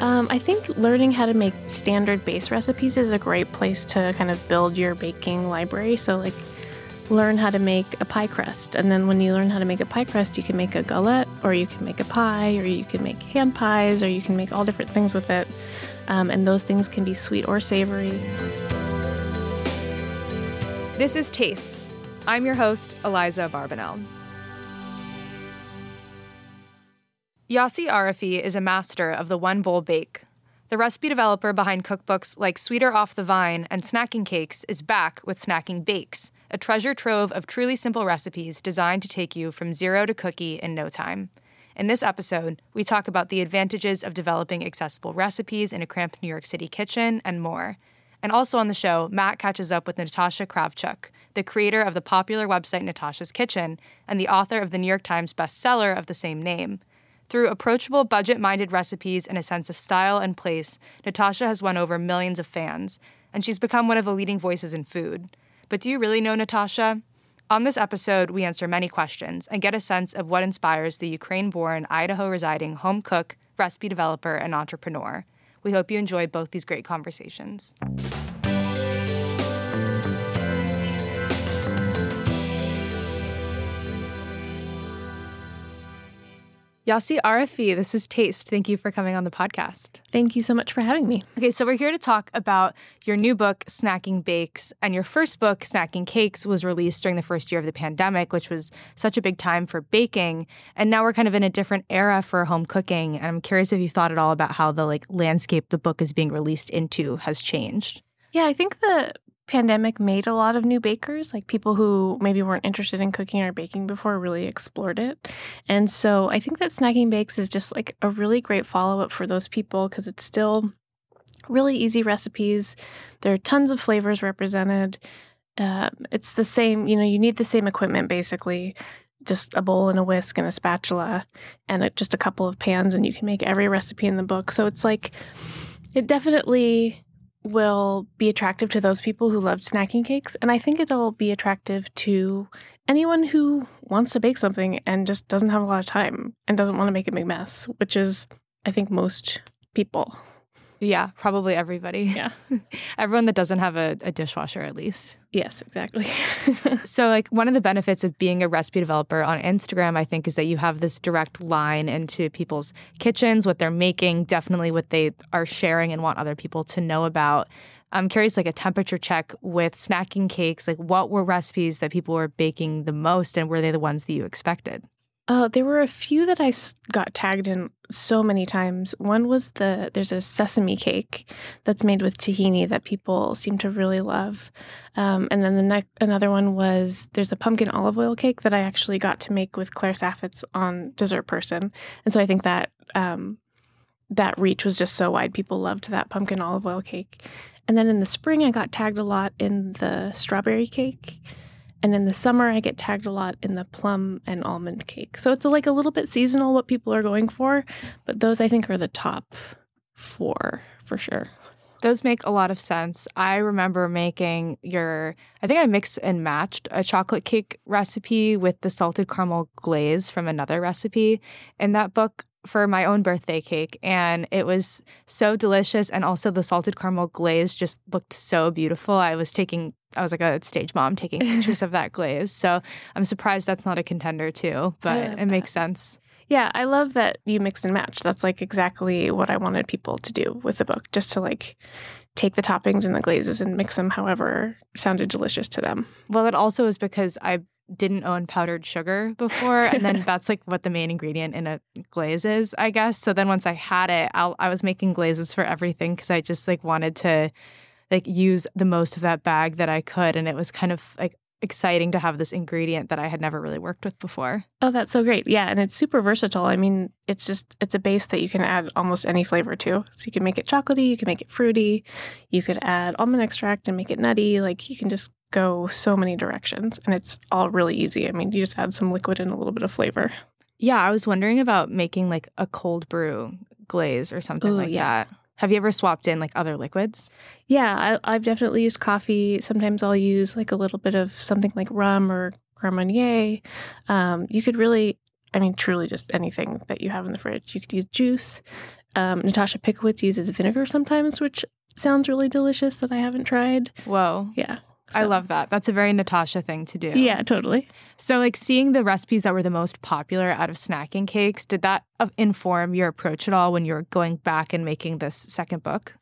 Um, I think learning how to make standard base recipes is a great place to kind of build your baking library. So, like, learn how to make a pie crust. And then when you learn how to make a pie crust, you can make a galette, or you can make a pie, or you can make hand pies, or you can make all different things with it. Um, and those things can be sweet or savory. This is Taste. I'm your host, Aliza Abarbanel. Yossy Arefi is a master of the one bowl bake. The recipe developer behind cookbooks like Sweeter Off the Vine and Snacking Cakes is back with Snacking Bakes, a treasure trove of truly simple recipes designed to take you from zero to cookie in no time. In this episode, we talk about the advantages of developing accessible recipes in a cramped New York City kitchen and more. And also on the show, Matt catches up with Natasha Kravchuk, the creator of the popular website Natasha's Kitchen and the author of the New York Times bestseller of the same name. Through approachable, budget minded recipes and a sense of style and place, Natasha has won over millions of fans, and she's become one of the leading voices in food. But do you really know Natasha? On this episode, we answer many questions and get a sense of what inspires the Ukraine born, Idaho residing home cook, recipe developer, and entrepreneur. We hope you enjoy both these great conversations. Yossy Arefi, this is Taste. Thank you for coming on the podcast. Thank you so much for having me. Okay, so we're here to talk about your new book, Snacking Bakes, and your first book, Snacking Cakes, was released during the first year of the pandemic, which was such a big time for baking. And now we're kind of in a different era for home cooking. And I'm curious if you thought at all about how the like landscape the book is being released into has changed. Yeah, I think the pandemic made a lot of new bakers, like people who maybe weren't interested in cooking or baking before, really explored it. And so I think that Snacking Bakes is just like a really great follow up for those people because it's still really easy recipes. There are tons of flavors represented. Uh, it's the same, you know, you need the same equipment basically just a bowl and a whisk and a spatula and just a couple of pans, and you can make every recipe in the book. So it's like, it definitely will be attractive to those people who love snacking cakes. And I think it'll be attractive to anyone who wants to bake something and just doesn't have a lot of time and doesn't want to make a big mess, which is, I think, most people. Yeah, probably everybody. Yeah. Everyone that doesn't have a, a dishwasher, at least. Yes, exactly. so, like, one of the benefits of being a recipe developer on Instagram, I think, is that you have this direct line into people's kitchens, what they're making, definitely what they are sharing and want other people to know about. I'm curious, like a temperature check with snacking cakes, like what were recipes that people were baking the most and were they the ones that you expected? Uh, there were a few that I got tagged in so many times. One was the there's a sesame cake that's made with tahini that people seem to really love, um, and then the next another one was there's a pumpkin olive oil cake that I actually got to make with Claire Saffitz on Dessert Person, and so I think that um, that reach was just so wide. People loved that pumpkin olive oil cake, and then in the spring I got tagged a lot in the strawberry cake. And in the summer, I get tagged a lot in the plum and almond cake. So it's like a little bit seasonal what people are going for, but those I think are the top four for sure. Those make a lot of sense. I remember making your, I think I mixed and matched a chocolate cake recipe with the salted caramel glaze from another recipe in that book for my own birthday cake. And it was so delicious. And also, the salted caramel glaze just looked so beautiful. I was taking I was like a stage mom taking pictures of that glaze. So I'm surprised that's not a contender too, but it that. makes sense. Yeah, I love that you mix and match. That's like exactly what I wanted people to do with the book, just to like take the toppings and the glazes and mix them however sounded delicious to them. Well, it also is because I didn't own powdered sugar before, and then that's like what the main ingredient in a glaze is, I guess. So then once I had it, I'll, I was making glazes for everything because I just like wanted to like use the most of that bag that I could. And it was kind of like exciting to have this ingredient that I had never really worked with before. Oh, that's so great. Yeah. And it's super versatile. I mean, it's just, it's a base that you can add almost any flavor to. So you can make it chocolatey, you can make it fruity, you could add almond extract and make it nutty. Like you can just go so many directions and it's all really easy. I mean, you just add some liquid and a little bit of flavor. Yeah. I was wondering about making like a cold brew glaze or something Ooh, like yeah. that. Have you ever swapped in like other liquids? Yeah, I, have definitely used coffee. Sometimes I'll use like a little bit of something like rum or Grand Marnier. Um, you could really, I mean, truly just anything that you have in the fridge. You could use juice. Um, Natasha Pickowicz uses vinegar sometimes, which sounds really delicious that I haven't tried. Whoa. Yeah. I love that. That's a very Natasha thing to do. Yeah, totally. So, like seeing the recipes that were the most popular out of snacking cakes, did that uh, inform your approach at all when you were going back and making this second book?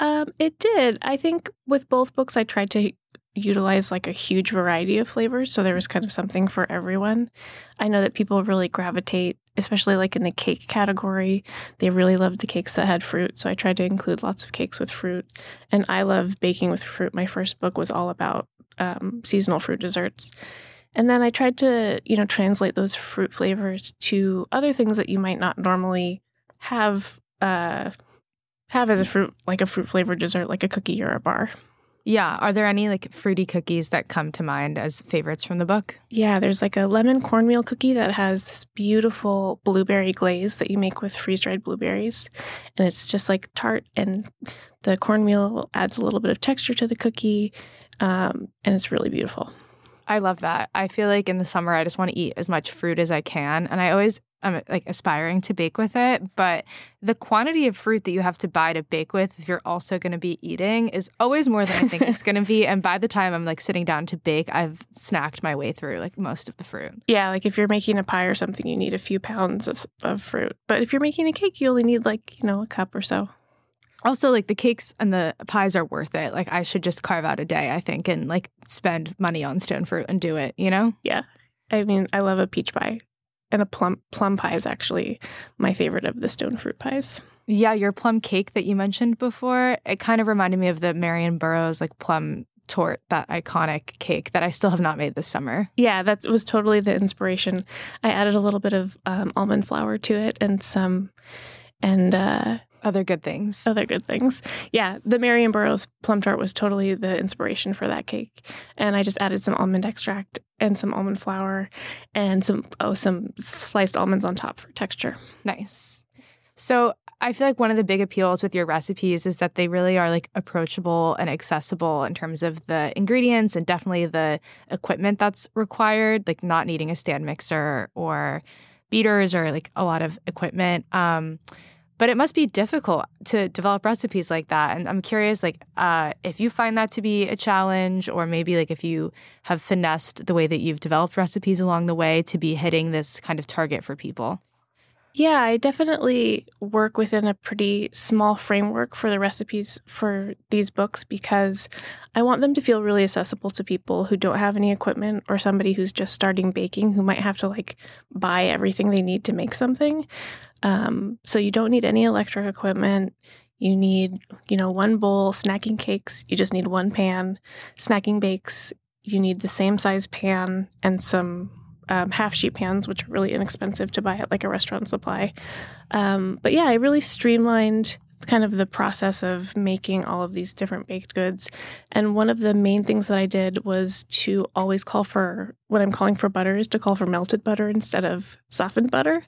Um, it did. I think with both books, I tried to utilize like a huge variety of flavors, so there was kind of something for everyone. I know that people really gravitate, especially like in the cake category. They really loved the cakes that had fruit, so I tried to include lots of cakes with fruit. And I love baking with fruit. My first book was all about um, seasonal fruit desserts. And then I tried to, you know, translate those fruit flavors to other things that you might not normally have uh, have as a fruit, like a fruit flavored dessert, like a cookie or a bar. Yeah. Are there any like fruity cookies that come to mind as favorites from the book? Yeah, there's like a lemon cornmeal cookie that has this beautiful blueberry glaze that you make with freeze dried blueberries. And it's just like tart, and the cornmeal adds a little bit of texture to the cookie. Um, and it's really beautiful. I love that. I feel like in the summer, I just want to eat as much fruit as I can. And I always am like aspiring to bake with it. But the quantity of fruit that you have to buy to bake with, if you're also going to be eating, is always more than I think it's going to be. And by the time I'm like sitting down to bake, I've snacked my way through like most of the fruit. Yeah, like if you're making a pie or something, you need a few pounds of, of fruit. But if you're making a cake, you only need like, you know, a cup or so. Also, like the cakes and the pies are worth it. Like I should just carve out a day, I think, and like spend money on stone fruit and do it, you know? Yeah. I mean, I love a peach pie. And a plum plum pie is actually my favorite of the stone fruit pies. Yeah, your plum cake that you mentioned before, it kind of reminded me of the Marian Burros like plum torte, that iconic cake that I still have not made this summer. Yeah, that was totally the inspiration. I added a little bit of um, almond flour to it and some and uh, Other good things. other good things. Yeah, the Marian Burros plum tart was totally the inspiration for that cake. And I just added some almond extract and some almond flour and some oh some sliced almonds on top for texture. Nice. So I feel like one of the big appeals with your recipes is that they really are like approachable and accessible in terms of the ingredients and definitely the equipment that's required, like not needing a stand mixer or beaters or like a lot of equipment. Um, but it must be difficult to develop recipes like that. And I'm curious, like, uh, if you find that to be a challenge, or maybe like if you have finessed the way that you've developed recipes along the way to be hitting this kind of target for people. Yeah, I definitely work within a pretty small framework for the recipes for these books because I want them to feel really accessible to people who don't have any equipment or somebody who's just starting baking who might have to like buy everything they need to make something. Um, so you don't need any electric equipment. You need, you know, one bowl, snacking cakes, you just need one pan. Snacking bakes, you need the same size pan and some um, half sheet pans, which are really inexpensive to buy at like a restaurant supply. Um, but yeah, I really streamlined kind of the process of making all of these different baked goods. And one of the main things that I did was to always call for what I'm calling for butter is to call for melted butter instead of softened butter.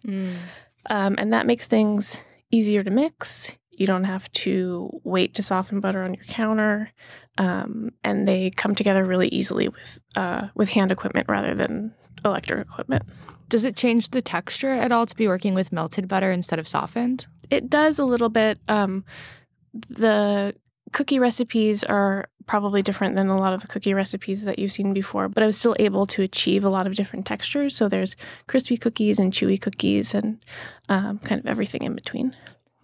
Um, and that makes things easier to mix. You don't have to wait to soften butter on your counter, um, and they come together really easily with uh, with hand equipment rather than electric equipment. Does it change the texture at all to be working with melted butter instead of softened? It does a little bit. Um, the cookie recipes are probably different than a lot of the cookie recipes that you've seen before, but I was still able to achieve a lot of different textures. So there's crispy cookies and chewy cookies and um, kind of everything in between.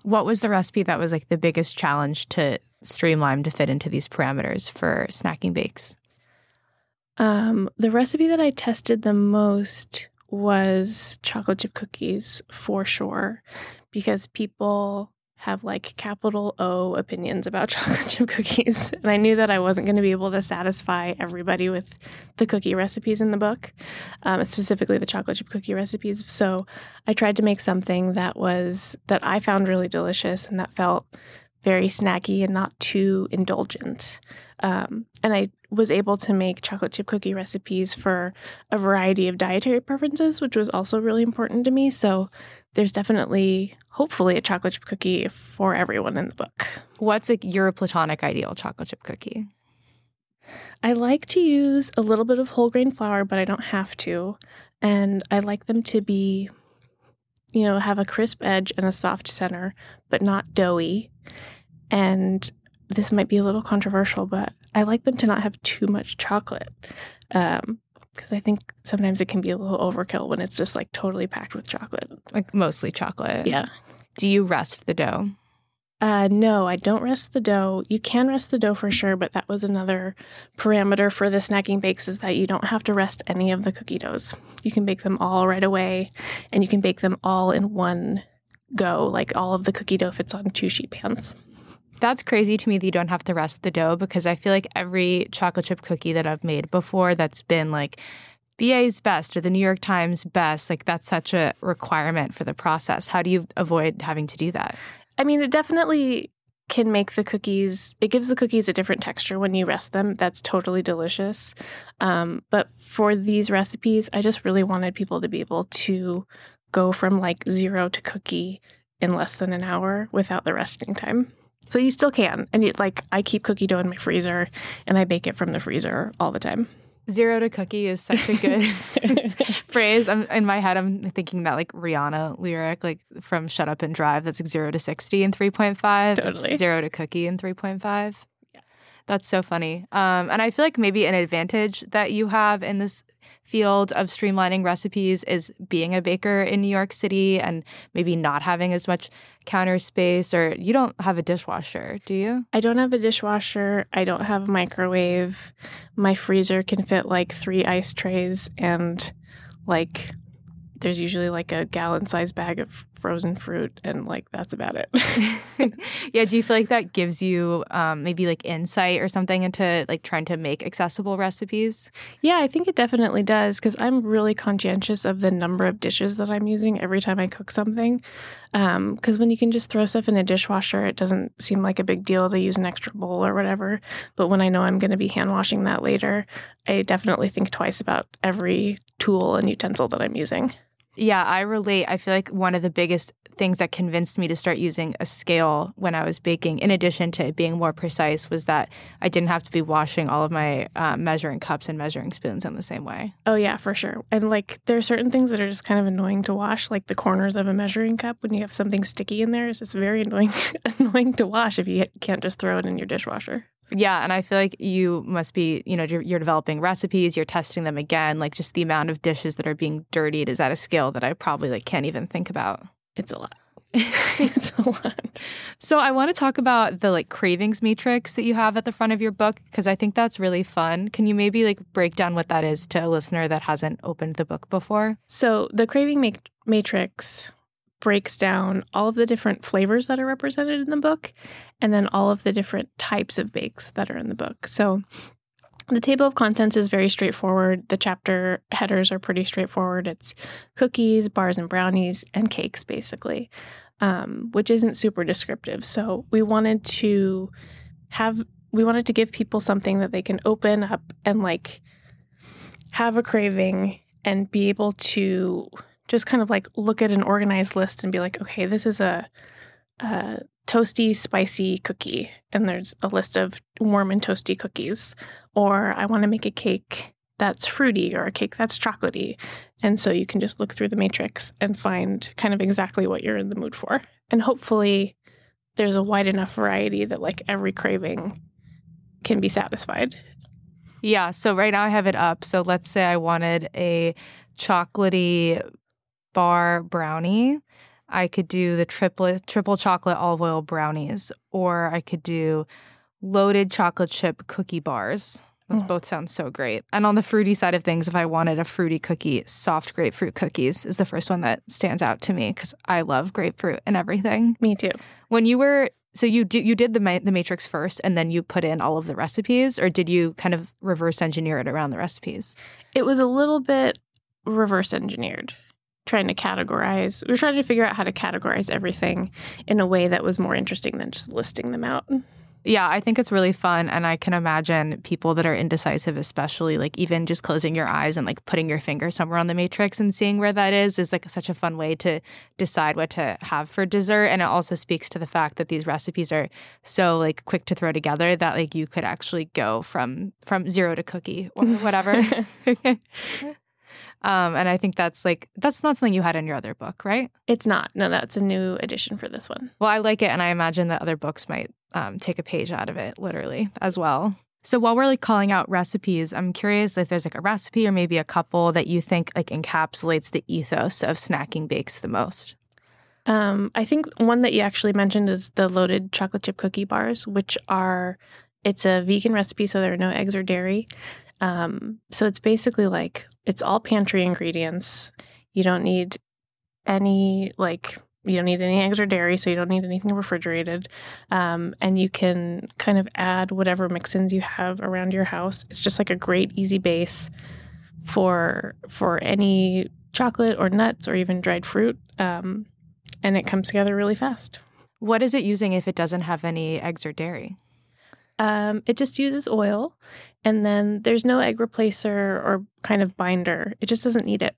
What was the recipe that was like the biggest challenge to streamline to fit into these parameters for snacking bakes? Um, the recipe that I tested the most was chocolate chip cookies for sure, because people have like capital O opinions about chocolate chip cookies. And I knew that I wasn't going to be able to satisfy everybody with the cookie recipes in the book, um, specifically the chocolate chip cookie recipes. So I tried to make something that was, that I found really delicious and that felt very snacky and not too indulgent. Um, and I was able to make chocolate chip cookie recipes for a variety of dietary preferences, which was also really important to me. So there's definitely, hopefully, a chocolate chip cookie for everyone in the book. What's like your platonic ideal chocolate chip cookie? I like to use a little bit of whole grain flour, but I don't have to. And I like them to be you know, have a crisp edge and a soft center, but not doughy. And this might be a little controversial, but I like them to not have too much chocolate. Um, because I think sometimes it can be a little overkill when it's just like totally packed with chocolate. Like mostly chocolate. Yeah. Do you rest the dough? Uh, no, I don't rest the dough. You can rest the dough for sure, but that was another parameter for the snacking bakes is that you don't have to rest any of the cookie doughs. You can bake them all right away, and you can bake them all in one go. Like all of the cookie dough fits on two sheet pans. That's crazy to me that you don't have to rest the dough because I feel like every chocolate chip cookie that I've made before that's been like BA's best or the New York Times best, like that's such a requirement for the process. How do you avoid having to do that? I mean, it definitely can make the cookies, it gives the cookies a different texture when you rest them. That's totally delicious. Um, but for these recipes, I just really wanted people to be able to go from like zero to cookie in less than an hour without the resting time. So you still can. And it, like I keep cookie dough in my freezer and I bake it from the freezer all the time. Zero to cookie is such a good phrase. I'm in my head. I'm thinking that like Rihanna lyric, like from "Shut Up and Drive." That's like zero to sixty in three point five. Totally. zero to cookie in three point five. Yeah, that's so funny. Um, and I feel like maybe an advantage that you have in this field of streamlining recipes is being a baker in New York City and maybe not having as much counter space or you don't have a dishwasher, do you? I don't have a dishwasher. I don't have a microwave. My freezer can fit like 3 ice trays and like there's usually like a gallon sized bag of frozen fruit and like that's about it. Yeah do you feel like that gives you um, maybe like insight or something into like trying to make accessible recipes? Yeah i think it definitely does because i'm really conscientious of the number of dishes that i'm using every time i cook something. Because um, when you can just throw stuff in a dishwasher it doesn't seem like a big deal to use an extra bowl or whatever. But when i know i'm going to be hand washing that later i definitely think twice about every tool and utensil that i'm using yeah, I relate. I feel like one of the biggest things that convinced me to start using a scale when I was baking, in addition to being more precise, was that I didn't have to be washing all of my uh, measuring cups and measuring spoons in the same way. Oh, yeah, for sure. And like there are certain things that are just kind of annoying to wash, like the corners of a measuring cup when you have something sticky in there. It's just very annoying, annoying to wash if you can't just throw it in your dishwasher. Yeah, and I feel like you must be, you know, you're, you're, developing recipes, you're testing them again. Like just the amount of dishes that are being dirtied is at a scale that I probably like can't even think about. It's a lot. it's a lot. So I want to talk about the like cravings matrix that you have at the front of your book because I think that's really fun. Can you maybe like break down what that is to a listener that hasn't opened the book before? So the craving ma- matrix breaks down all of the different flavors that are represented in the book and then all of the different types of bakes that are in the book. So the table of contents is very straightforward. The chapter headers are pretty straightforward. It's cookies, bars and brownies, and cakes, basically, um, which isn't super descriptive. So we wanted to have, we wanted to give people something that they can open up and like have a craving and be able to just kind of like look at an organized list and be like, okay, this is a, a toasty, spicy cookie, and there's a list of warm and toasty cookies. Or I want to make a cake that's fruity or a cake that's chocolatey. And so you can just look through the matrix and find kind of exactly what you're in the mood for. And hopefully there's a wide enough variety that like every craving can be satisfied. Yeah. So right now I have it up. So let's say I wanted a chocolatey bar brownie. I could do the triplet triple chocolate olive oil brownies, or I could do loaded chocolate chip cookie bars. Those mm. both sound so great. And on the fruity side of things, if I wanted a fruity cookie, soft grapefruit cookies is the first one that stands out to me because I love grapefruit and everything. Me too. When you were so you do, you did the ma- the matrix first, and then you put in all of the recipes, or did you kind of reverse engineer it around the recipes? It was a little bit reverse engineered trying to categorize. We were trying to figure out how to categorize everything in a way that was more interesting than just listing them out. Yeah, I think it's really fun. And I can imagine people that are indecisive, especially like even just closing your eyes and like putting your finger somewhere on the matrix and seeing where that is, is like such a fun way to decide what to have for dessert. And it also speaks to the fact that these recipes are so like quick to throw together that like you could actually go from from zero to cookie or whatever. Um, and I think that's like that's not something you had in your other book, right? It's not. No, that's a new addition for this one. Well, I like it, and I imagine that other books might um, take a page out of it, literally as well. So while we're like calling out recipes, I'm curious if there's like a recipe or maybe a couple that you think like encapsulates the ethos of snacking bakes the most. Um, I think one that you actually mentioned is the loaded chocolate chip cookie bars, which are it's a vegan recipe, so there are no eggs or dairy. Um, so it's basically like it's all pantry ingredients. You don't need any like you don't need any eggs or dairy, so you don't need anything refrigerated. Um, and you can kind of add whatever mix-ins you have around your house. It's just like a great easy base for for any chocolate or nuts or even dried fruit. Um, and it comes together really fast. What is it using if it doesn't have any eggs or dairy? Um, it just uses oil, and then there's no egg replacer or kind of binder. It just doesn't need it.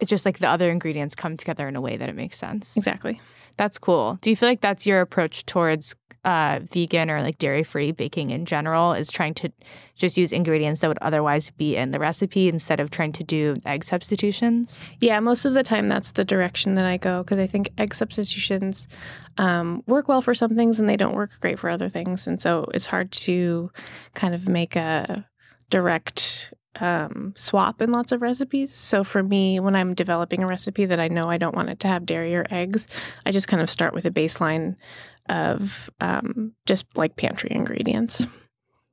It's just like the other ingredients come together in a way that it makes sense. Exactly. That's cool. Do you feel like that's your approach towards uh, vegan or like dairy free baking in general? Is trying to just use ingredients that would otherwise be in the recipe instead of trying to do egg substitutions? Yeah, most of the time that's the direction that I go because I think egg substitutions um, work well for some things and they don't work great for other things. And so it's hard to kind of make a direct um, swap in lots of recipes. So for me, when I'm developing a recipe that I know I don't want it to have dairy or eggs, I just kind of start with a baseline of um, just like pantry ingredients.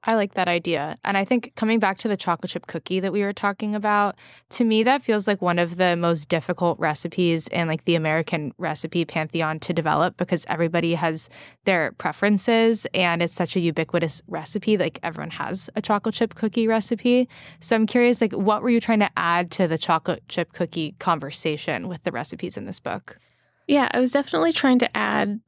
I like that idea. And I think coming back to the chocolate chip cookie that we were talking about, to me, that feels like one of the most difficult recipes in like the American recipe pantheon to develop because everybody has their preferences and it's such a ubiquitous recipe. Like everyone has a chocolate chip cookie recipe. So I'm curious, like, what were you trying to add to the chocolate chip cookie conversation with the recipes in this book? Yeah, I was definitely trying to add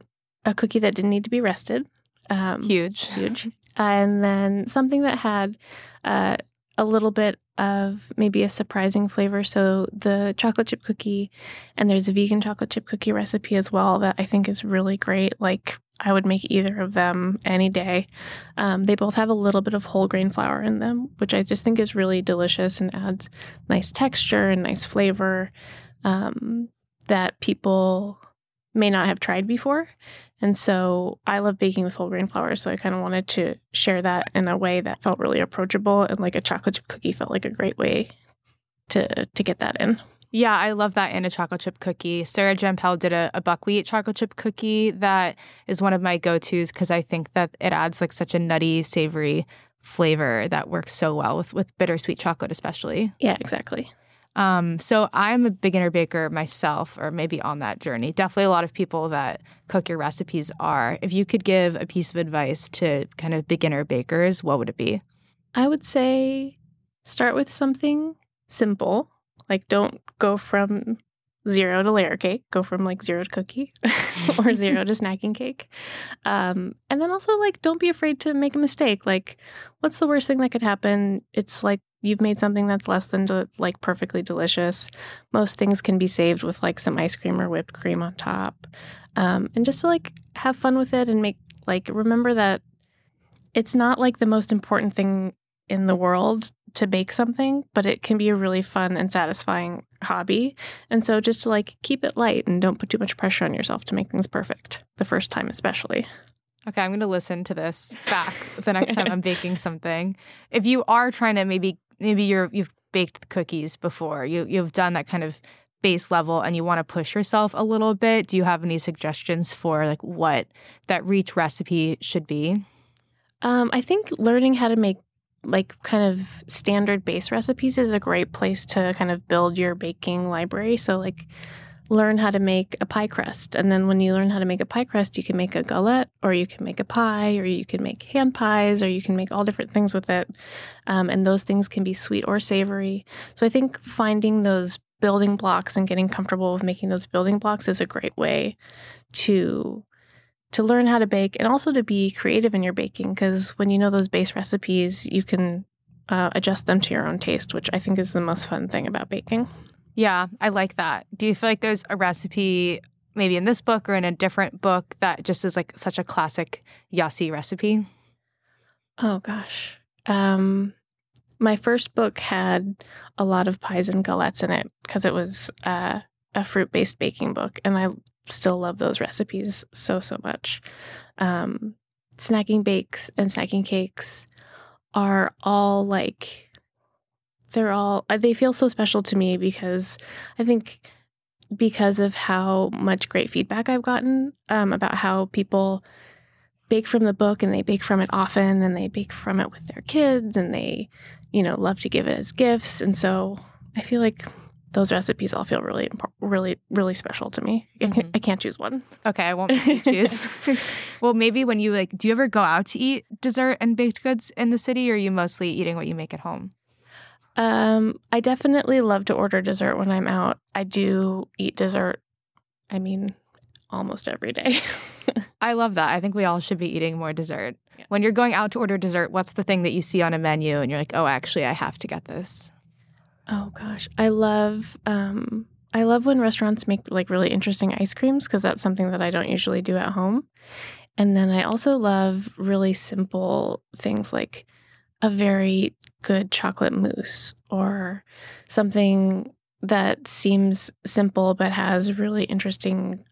a cookie that didn't need to be rested. Um, huge. Huge and then something that had uh, a little bit of maybe a surprising flavor. So the chocolate chip cookie, and there's a vegan chocolate chip cookie recipe as well that I think is really great. Like I would make either of them any day. Um, they both have a little bit of whole grain flour in them, which I just think is really delicious and adds nice texture and nice flavor um, that people may not have tried before. And so I love baking with whole grain flour. So I kind of wanted to share that in a way that felt really approachable and like a chocolate chip cookie felt like a great way to to get that in. Yeah, I love that in a chocolate chip cookie. Sarah Jampel did a, a buckwheat chocolate chip cookie that is one of my go-tos because I think that it adds like such a nutty, savory flavor that works so well with with bittersweet chocolate especially. Yeah, exactly. Um, so I'm a beginner baker myself, or maybe on that journey. Definitely a lot of people that cook your recipes are. If you could give a piece of advice to kind of beginner bakers, what would it be? I would say start with something simple. Like don't go from zero to layer cake, go from like zero to cookie or zero to snacking cake. Um, and then also like don't be afraid to make a mistake. Like what's the worst thing that could happen? It's like you've made something that's less than de- like perfectly delicious. Most things can be saved with like some ice cream or whipped cream on top. Um, and just to like have fun with it and make like remember that it's not like the most important thing in the world to bake something, but it can be a really fun and satisfying hobby. And so just to like keep it light and don't put too much pressure on yourself to make things perfect the first time, especially. Okay, I'm going to listen to this back the next time I'm baking something. If you are trying to maybe maybe you're you've baked cookies before. You you've done that kind of base level and you want to push yourself a little bit. Do you have any suggestions for like what that reach recipe should be? Um, I think learning how to make like kind of standard base recipes is a great place to kind of build your baking library. So like learn how to make a pie crust. And then when you learn how to make a pie crust, you can make a galette or you can make a pie or you can make hand pies or you can make all different things with it. Um, and those things can be sweet or savory. So I think finding those building blocks and getting comfortable with making those building blocks is a great way to to learn how to bake and also to be creative in your baking because when you know those base recipes you can uh, adjust them to your own taste which i think is the most fun thing about baking yeah, I like that. Do you feel like there's a recipe maybe in this book or in a different book that just is like such a classic Yossy recipe? Oh gosh. Um my first book had a lot of pies and galettes in it because it was uh, a fruit based baking book, and I still love those recipes so so much. Um, snacking bakes and snacking cakes are all like they're all uh, they feel so special to me because I think because of how much great feedback I've gotten um, about how people bake from the book and they bake from it often and they bake from it with their kids and they you know love to give it as gifts and so I feel like those recipes all feel really really really special to me. I, can't, mm-hmm. I can't choose one. Okay, I won't choose. well, maybe when you like, do you ever go out to eat dessert and baked goods in the city, or are you mostly eating what you make at home? Um, I definitely love to order dessert when I'm out. I do eat dessert. I mean, almost every day. I love that. I think we all should be eating more dessert. Yeah. When you're going out to order dessert, what's the thing that you see on a menu and you're like, "Oh, actually, I have to get this." Oh gosh, I love um I love when restaurants make like really interesting ice creams because that's something that I don't usually do at home. And then I also love really simple things like a very good chocolate mousse or something that seems simple but has really interesting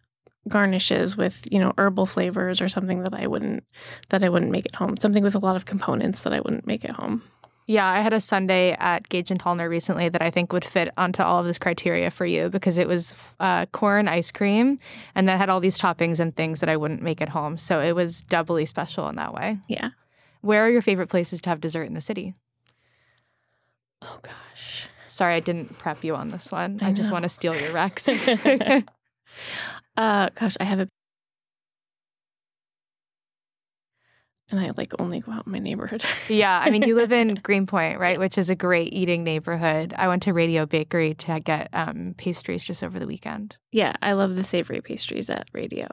garnishes with you know herbal flavors or something that I wouldn't that I wouldn't make at home something with a lot of components that I wouldn't make at home yeah, I had a sundae at Gage and Tollner recently that I think would fit onto all of this criteria for you because it was uh, corn ice cream and that had all these toppings and things that I wouldn't make at home. So it was doubly special in that way. Yeah. Where are your favorite places to have dessert in the city? Oh gosh. Sorry, I didn't prep you on this one. I, I just want to steal your Rex. uh, gosh, I have a and I like only go out in my neighborhood. yeah, I mean, you live in Greenpoint, right, which is a great eating neighborhood. I went to Radio Bakery to get um, pastries just over the weekend. Yeah, I love the savory pastries at Radio.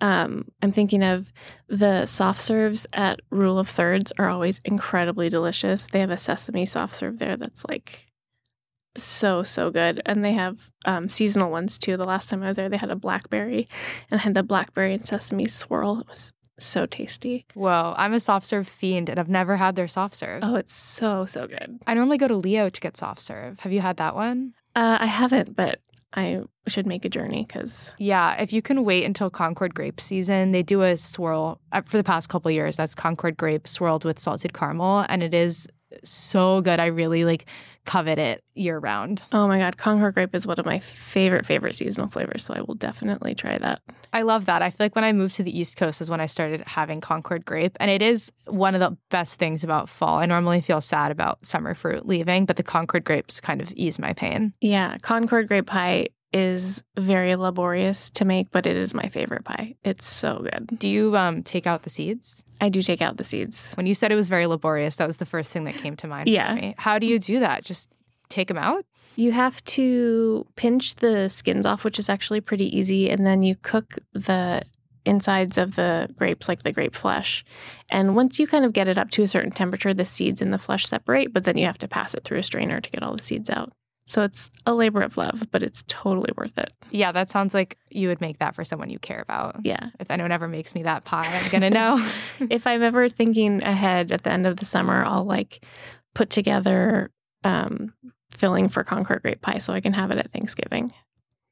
Um, I'm thinking of the soft serves at Rule of Thirds are always incredibly delicious. They have a sesame soft serve there that's like so so good and they have um, seasonal ones too the last time i was there they had a blackberry and I had the blackberry and sesame swirl it was so tasty. Whoa, I'm a soft serve fiend and I've never had their soft serve. Oh, it's so, so good. I normally go to Leo to get soft serve. Have you had that one? Uh, I haven't, but I should make a journey because. Yeah, if you can wait until Concord grape season, they do a swirl uh, for the past couple years. That's Concord grape swirled with salted caramel, and it is so good. I really like covet it year round. Oh my God. Concord grape is one of my favorite, favorite seasonal flavors. So I will definitely try that. I love that. I feel like when I moved to the East Coast is when I started having Concord grape. And it is one of the best things about fall. I normally feel sad about summer fruit leaving, but the Concord grapes kind of ease my pain. Yeah. Concord grape pie is very laborious to make, but it is my favorite pie. It's so good. Do you um, take out the seeds? I do take out the seeds. When you said it was very laborious, that was the first thing that came to mind. Yeah. How do you do that? Just take them out? You have to pinch the skins off, which is actually pretty easy, and then you cook the insides of the grapes, like the grape flesh. And once you kind of get it up to a certain temperature, the seeds and the flesh separate, but then you have to pass it through a strainer to get all the seeds out. So it's a labor of love, but it's totally worth it. Yeah, that sounds like you would make that for someone you care about. Yeah. If anyone ever makes me that pie, I'm going to know. if I'm ever thinking ahead at the end of the summer, I'll like put together um, filling for Concord grape pie so I can have it at Thanksgiving.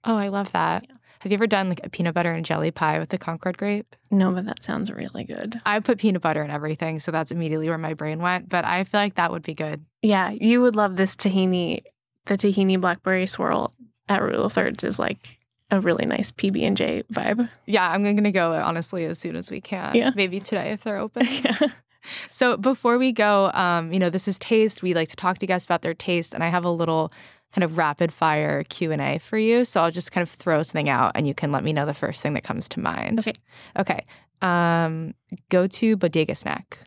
Oh, I love that. Yeah. Have you ever done like a peanut butter and jelly pie with the Concord grape? No, but that sounds really good. I put peanut butter in everything, so that's immediately where my brain went. But I feel like that would be good. Yeah, you would love this tahini the tahini blackberry swirl at Rule of Thirds is like a really nice PB and J vibe. Yeah, I'm gonna go honestly as soon as we can. Yeah. maybe today if they're open. yeah. So before we go, um, you know, this is taste. We like to talk to guests about their taste, and I have a little kind of rapid fire Q and A for you. So I'll just kind of throw something out, and you can let me know the first thing that comes to mind. Okay. Okay. Um, go to bodega snack.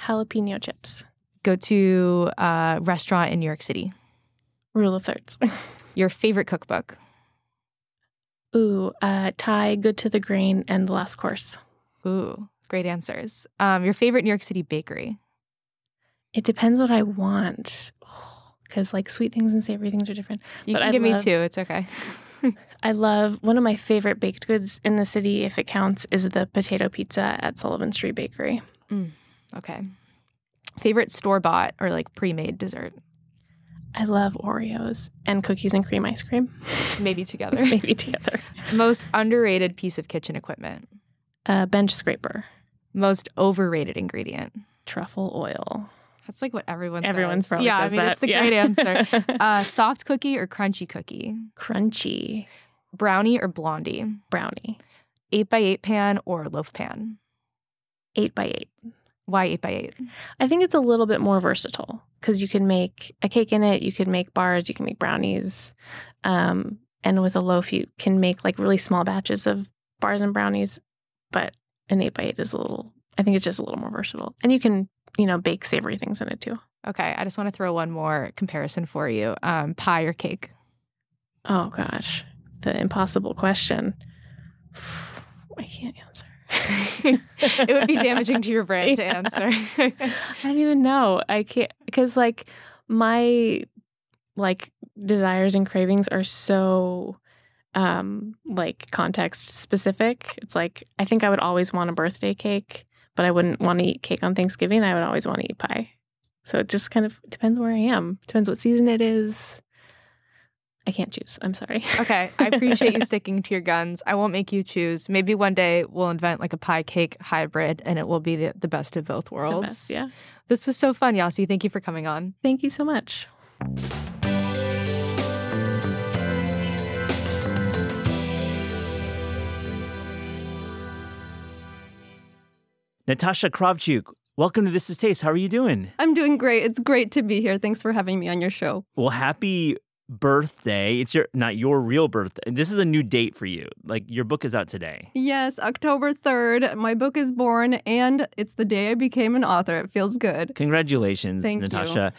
Jalapeno chips. Go to a uh, restaurant in New York City. Rule of thirds. Your favorite cookbook? Ooh, uh, Thai, Good to the Grain, and The Last Course. Ooh, great answers. Um, your favorite New York City bakery? It depends what I want. Because like sweet things and savory things are different. You but can I give love, me two. It's okay. I love one of my favorite baked goods in the city, if it counts, is the potato pizza at Sullivan Street Bakery. Mm, okay. Favorite store bought or like pre made dessert? I love Oreos and cookies and cream ice cream. Maybe together. Maybe together. Most underrated piece of kitchen equipment? Uh, bench scraper. Most overrated ingredient? Truffle oil. That's like what everyone Everyone's probably yeah, I mean, that. that's the Yeah. great answer. Uh, soft cookie or crunchy cookie? Crunchy. Brownie or blondie? Brownie. 8 by 8 pan or loaf pan? Eight by eight. Why 8 by 8 I think it's a little bit more versatile because you can make a cake in it, you can make bars, you can make brownies. Um, and with a loaf, you can make like really small batches of bars and brownies. But an eight by eight is a little, I think it's just a little more versatile. And you can, you know, bake savory things in it too. Okay, I just want to throw one more comparison for you. Um, pie or cake? Oh gosh, the impossible question. I can't answer. it would be damaging to your brain to answer. I don't even know. I can't because like my like desires and cravings are so um like context specific. It's like I think I would always want a birthday cake, but I wouldn't want to eat cake on Thanksgiving. I would always want to eat pie. So it just kind of depends where I am. Depends what season it is. I can't choose. I'm sorry. okay, I appreciate you sticking to your guns. I won't make you choose. Maybe one day we'll invent like a pie cake hybrid and it will be the, the best of both worlds. best, yeah. This was so fun, Yossy. Thank you for coming on. Thank you so much. Natasha Kravchuk, welcome to This Is Taste. How are you doing? I'm doing great. It's great to be here. Thanks for having me on your show. Well, happy birthday. It's your not your real birthday. This is a new date for you. Like your book is out today. Yes, October 3rd, my book is born, and it's the day I became an author. It feels good. Congratulations, Thank you.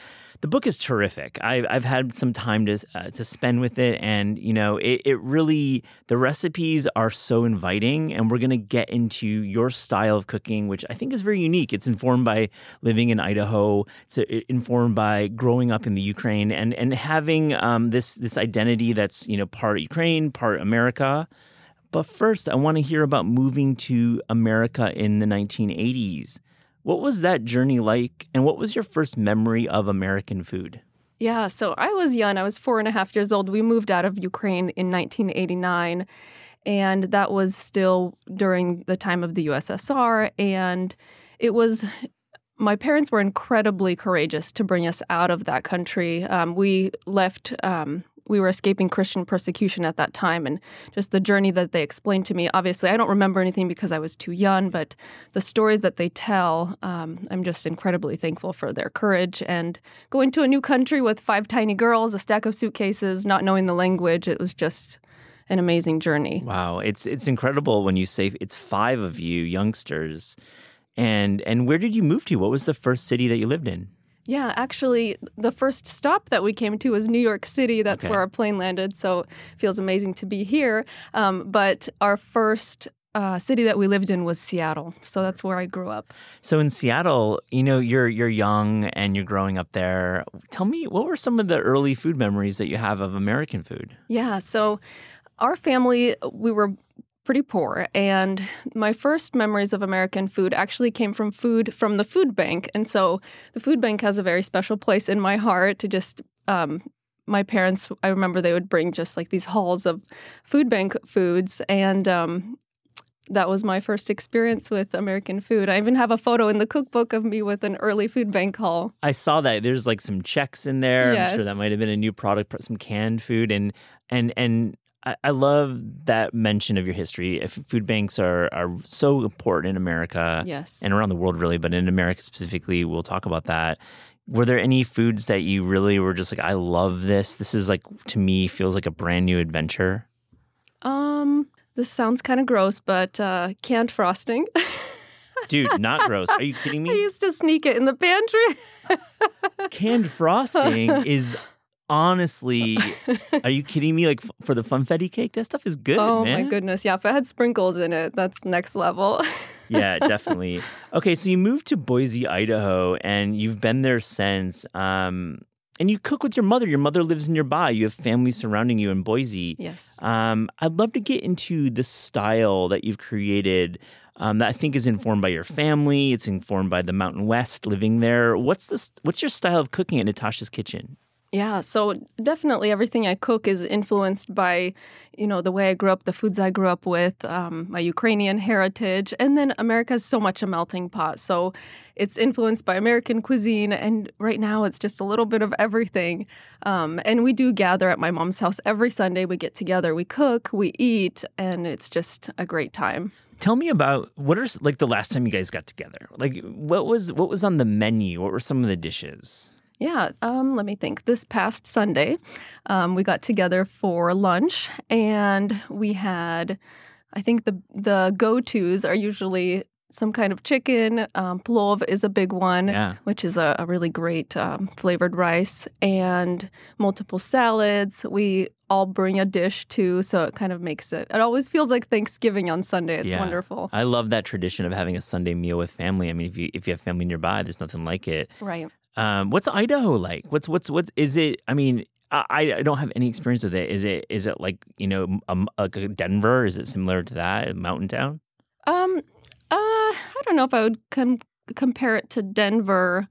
The book is terrific. I've, I've had some time to uh, to spend with it, and you know, it, it really the recipes are so inviting, and we're gonna get into your style of cooking, which I think is very unique. It's informed by living in Idaho. It's uh, informed by growing up in the Ukraine, and and having um, this this identity that's you know part Ukraine, part America. But first, I want to hear about moving to America in the 1980s. What was that journey like, and what was your first memory of American food? Yeah, so I was young. I was four and a half years old. We moved out of Ukraine in 1989, and that was still during the time of the USSR. And it was, my parents were incredibly courageous to bring us out of that country. Um, we left. Um, we were escaping Christian persecution at that time, and just the journey that they explained to me. Obviously, I don't remember anything because I was too young, but the stories that they tell, um, I'm just incredibly thankful for their courage. And going to a new country with five tiny girls, a stack of suitcases, not knowing the language, it was just an amazing journey. Wow, it's it's incredible when you say it's five of you youngsters, and and where did you move to? What was the first city that you lived in? Yeah, actually, the first stop that we came to was New York City. That's Okay. where our plane landed. So it feels amazing to be here. Um, but our first uh, city that we lived in was Seattle. So that's where I grew up. So in Seattle, you know, you're you're young and you're growing up there. Tell me, what were some of the early food memories that you have of American food? Yeah. So our family, we were pretty poor. And my first memories of American food actually came from food from the food bank. And so the food bank has a very special place in my heart to just. Um, my parents, I remember they would bring just like these hauls of food bank foods. And um, that was my first experience with American food. I even have a photo in the cookbook of me with an early food bank haul. I saw that there's like some checks in there. I'm sure that might have been a new product, some canned food, and and and I, love that mention of your history. Food banks are are so important in America Yes. and around the world, really, but in America specifically, we'll talk about that. Were there any foods that you really were just like, I love this. This is like to me feels like a brand new adventure. Um, this sounds kind of gross, but uh, canned frosting. Dude, not gross. Are you kidding me? I used to sneak it in the pantry. Canned frosting is honestly, are you kidding me? Like f- for the funfetti cake, that stuff is good, oh man. my goodness. Yeah, if it had sprinkles in it, that's next level. yeah, definitely. Okay, so you moved to Boise, Idaho, and you've been there since. Um, and you cook with your mother. Your mother lives nearby. You have family surrounding you in Boise. yes. Um, I'd love to get into the style that you've created um, that I think is informed by your family. It's informed by the Mountain West, living there. What's this? What's your style of cooking at Natasha's Kitchen? Yeah, so definitely everything I cook is influenced by, you know, the way I grew up, the foods I grew up with, um, my Ukrainian heritage, and then America is so much a melting pot. So it's influenced by American cuisine, and right now it's just a little bit of everything. Um, and we do gather at my mom's house every Sunday. We get together, we cook, we eat, and it's just a great time. Tell me about what are like the last time you guys got together? Like what was what was on the menu? What were some of the dishes? Yeah, um, let me think. This past Sunday, um, we got together for lunch, and we had, I think the the go tos are usually some kind of chicken. Um, plov is a big one, Yeah. which is a, a really great um, flavored rice, and multiple salads. We all bring a dish too, so it kind of makes it. It always feels like Thanksgiving on Sunday. It's Yeah. wonderful, I love that tradition of having a Sunday meal with family. I mean, if you if you have family nearby, there's nothing like it. right? Um, what's Idaho like? What's what's what's is it? I mean, I, I don't have any experience with it. Is it is it like you know um, like a Denver? Is it similar to that, a mountain town? Um, uh, I don't know if I would com- compare it to Denver.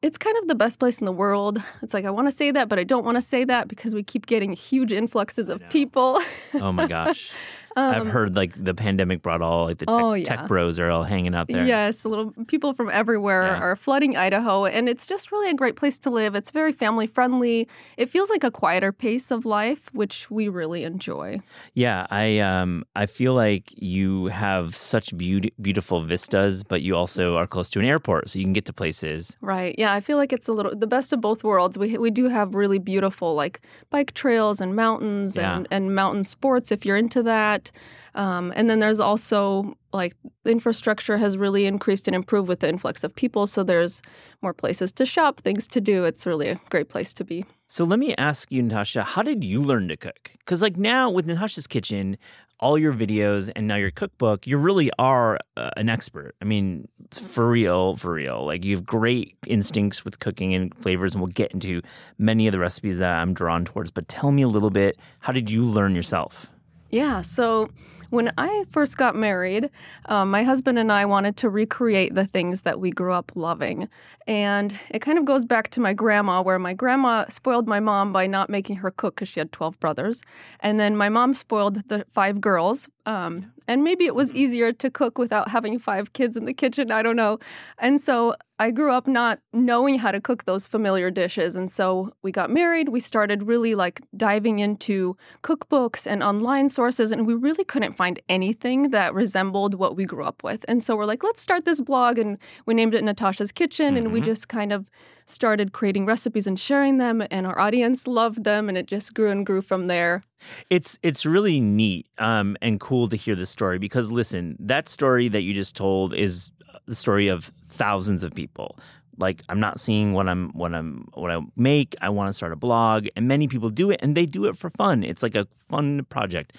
It's kind of the best place in the world. It's like I want to say that, but I don't want to say that because we keep getting huge influxes of people. Oh my gosh, I've Um, heard like the pandemic brought all like the tech, Oh, yeah. tech bros are all hanging out there. Yes, a little people from everywhere Yeah. are flooding Idaho, and it's just really a great place to live. It's very family friendly. It feels like a quieter pace of life, which we really enjoy. Yeah, I um I feel like you have such beauty, beautiful vistas, but you also are close to an airport, so you can get to places. Right. Yeah, I feel like it's a little the best of both worlds. We we do have really beautiful like bike trails and mountains Yeah. and, and mountain sports if you're into that. Um, and then there's also like infrastructure has really increased and improved with the influx of people. So there's more places to shop, things to do. It's really a great place to be. So let me ask you, Natasha, how did you learn to cook? Because like now with Natasha's Kitchen, all your videos and now your cookbook, you really are uh, an expert. I mean, for real, for real. Like you have great instincts with cooking and flavors, and we'll get into many of the recipes that I'm drawn towards. But tell me a little bit, how did you learn yourself? Yeah. So when I first got married, um, my husband and I wanted to recreate the things that we grew up loving. And it kind of goes back to my grandma, where my grandma spoiled my mom by not making her cook because she had 12 brothers. And then my mom spoiled the five girls. Um, and maybe it was easier to cook without having five kids in the kitchen. I don't know. And so I grew up not knowing how to cook those familiar dishes. And so we got married. We started really like diving into cookbooks and online sources, and we really couldn't find anything that resembled what we grew up with. And so we're like, let's start this blog. And we named it Natasha's Kitchen. And we Mhm. just kind of started creating recipes and sharing them. And our audience loved them. And it just grew and grew from there. It's it's really neat um, and cool to hear this story because listen, that story that you just told is the story of thousands of people. Like I'm not seeing what I'm what I'm what I make. I want to start a blog, and many people do it, and they do it for fun. It's like a fun project.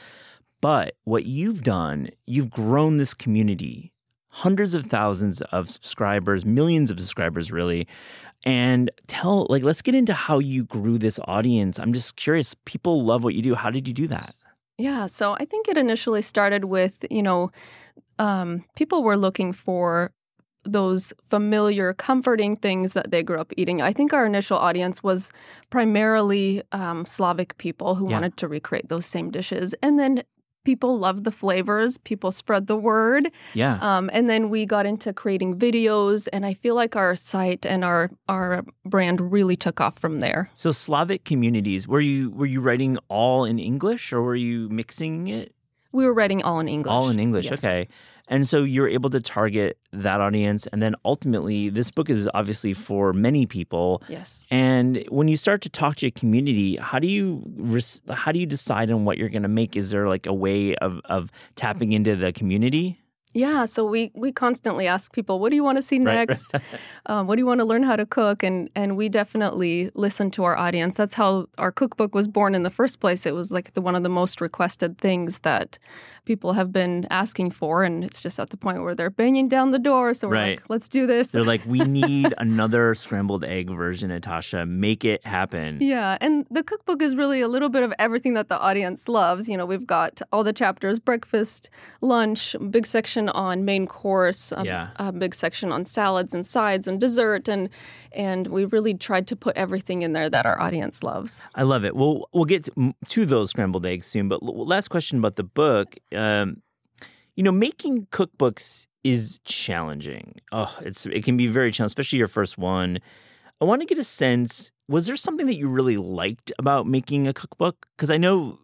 But what you've done, you've grown this community, hundreds of thousands of subscribers, millions of subscribers, really. And tell, like, let's get into how you grew this audience. I'm just curious. People love what you do. How did you do that? Yeah, so I think it initially started with, you know, um, people were looking for those familiar, comforting things that they grew up eating. I think our initial audience was primarily um, Slavic people who Yeah. wanted to recreate those same dishes. And then people loved the flavors, people spread the word. Yeah. Um, and then we got into creating videos, and I feel like our site and our, our brand really took off from there. So Slavic communities, were you were you writing all in English or were you mixing it We were writing all in English. all in English? Yes. Okay. And so you're able to target that audience and then ultimately this book is obviously for many people. Yes. And when you start to talk to your community, how do you res- how do you decide on what you're going to make? Is there like a way of of tapping into the community? Yeah, so we we constantly ask people, "What do you want to see Right, next? um, what do you want to learn how to cook?" And and we definitely listen to our audience. That's how our cookbook was born in the first place. It was like the one of the most requested things that people have been asking for, and it's just at the point where they're banging down the door. So we're Right. like, "Let's do this." They're like, we need another scrambled egg version, Natasha. Make it happen. Yeah, and the cookbook is really a little bit of everything that the audience loves. You know, we've got all the chapters breakfast, lunch, big section section on main course, a, Yeah. a big section on salads and sides and dessert, and and we really tried to put everything in there that our audience loves. I love it. Well, we'll get to, to those scrambled eggs soon. But last question about the book. Um, you know, making cookbooks is challenging. Oh, it's it can be very challenging, especially your first one. I want to get a sense. Was there something that you really liked about making a cookbook? Because I know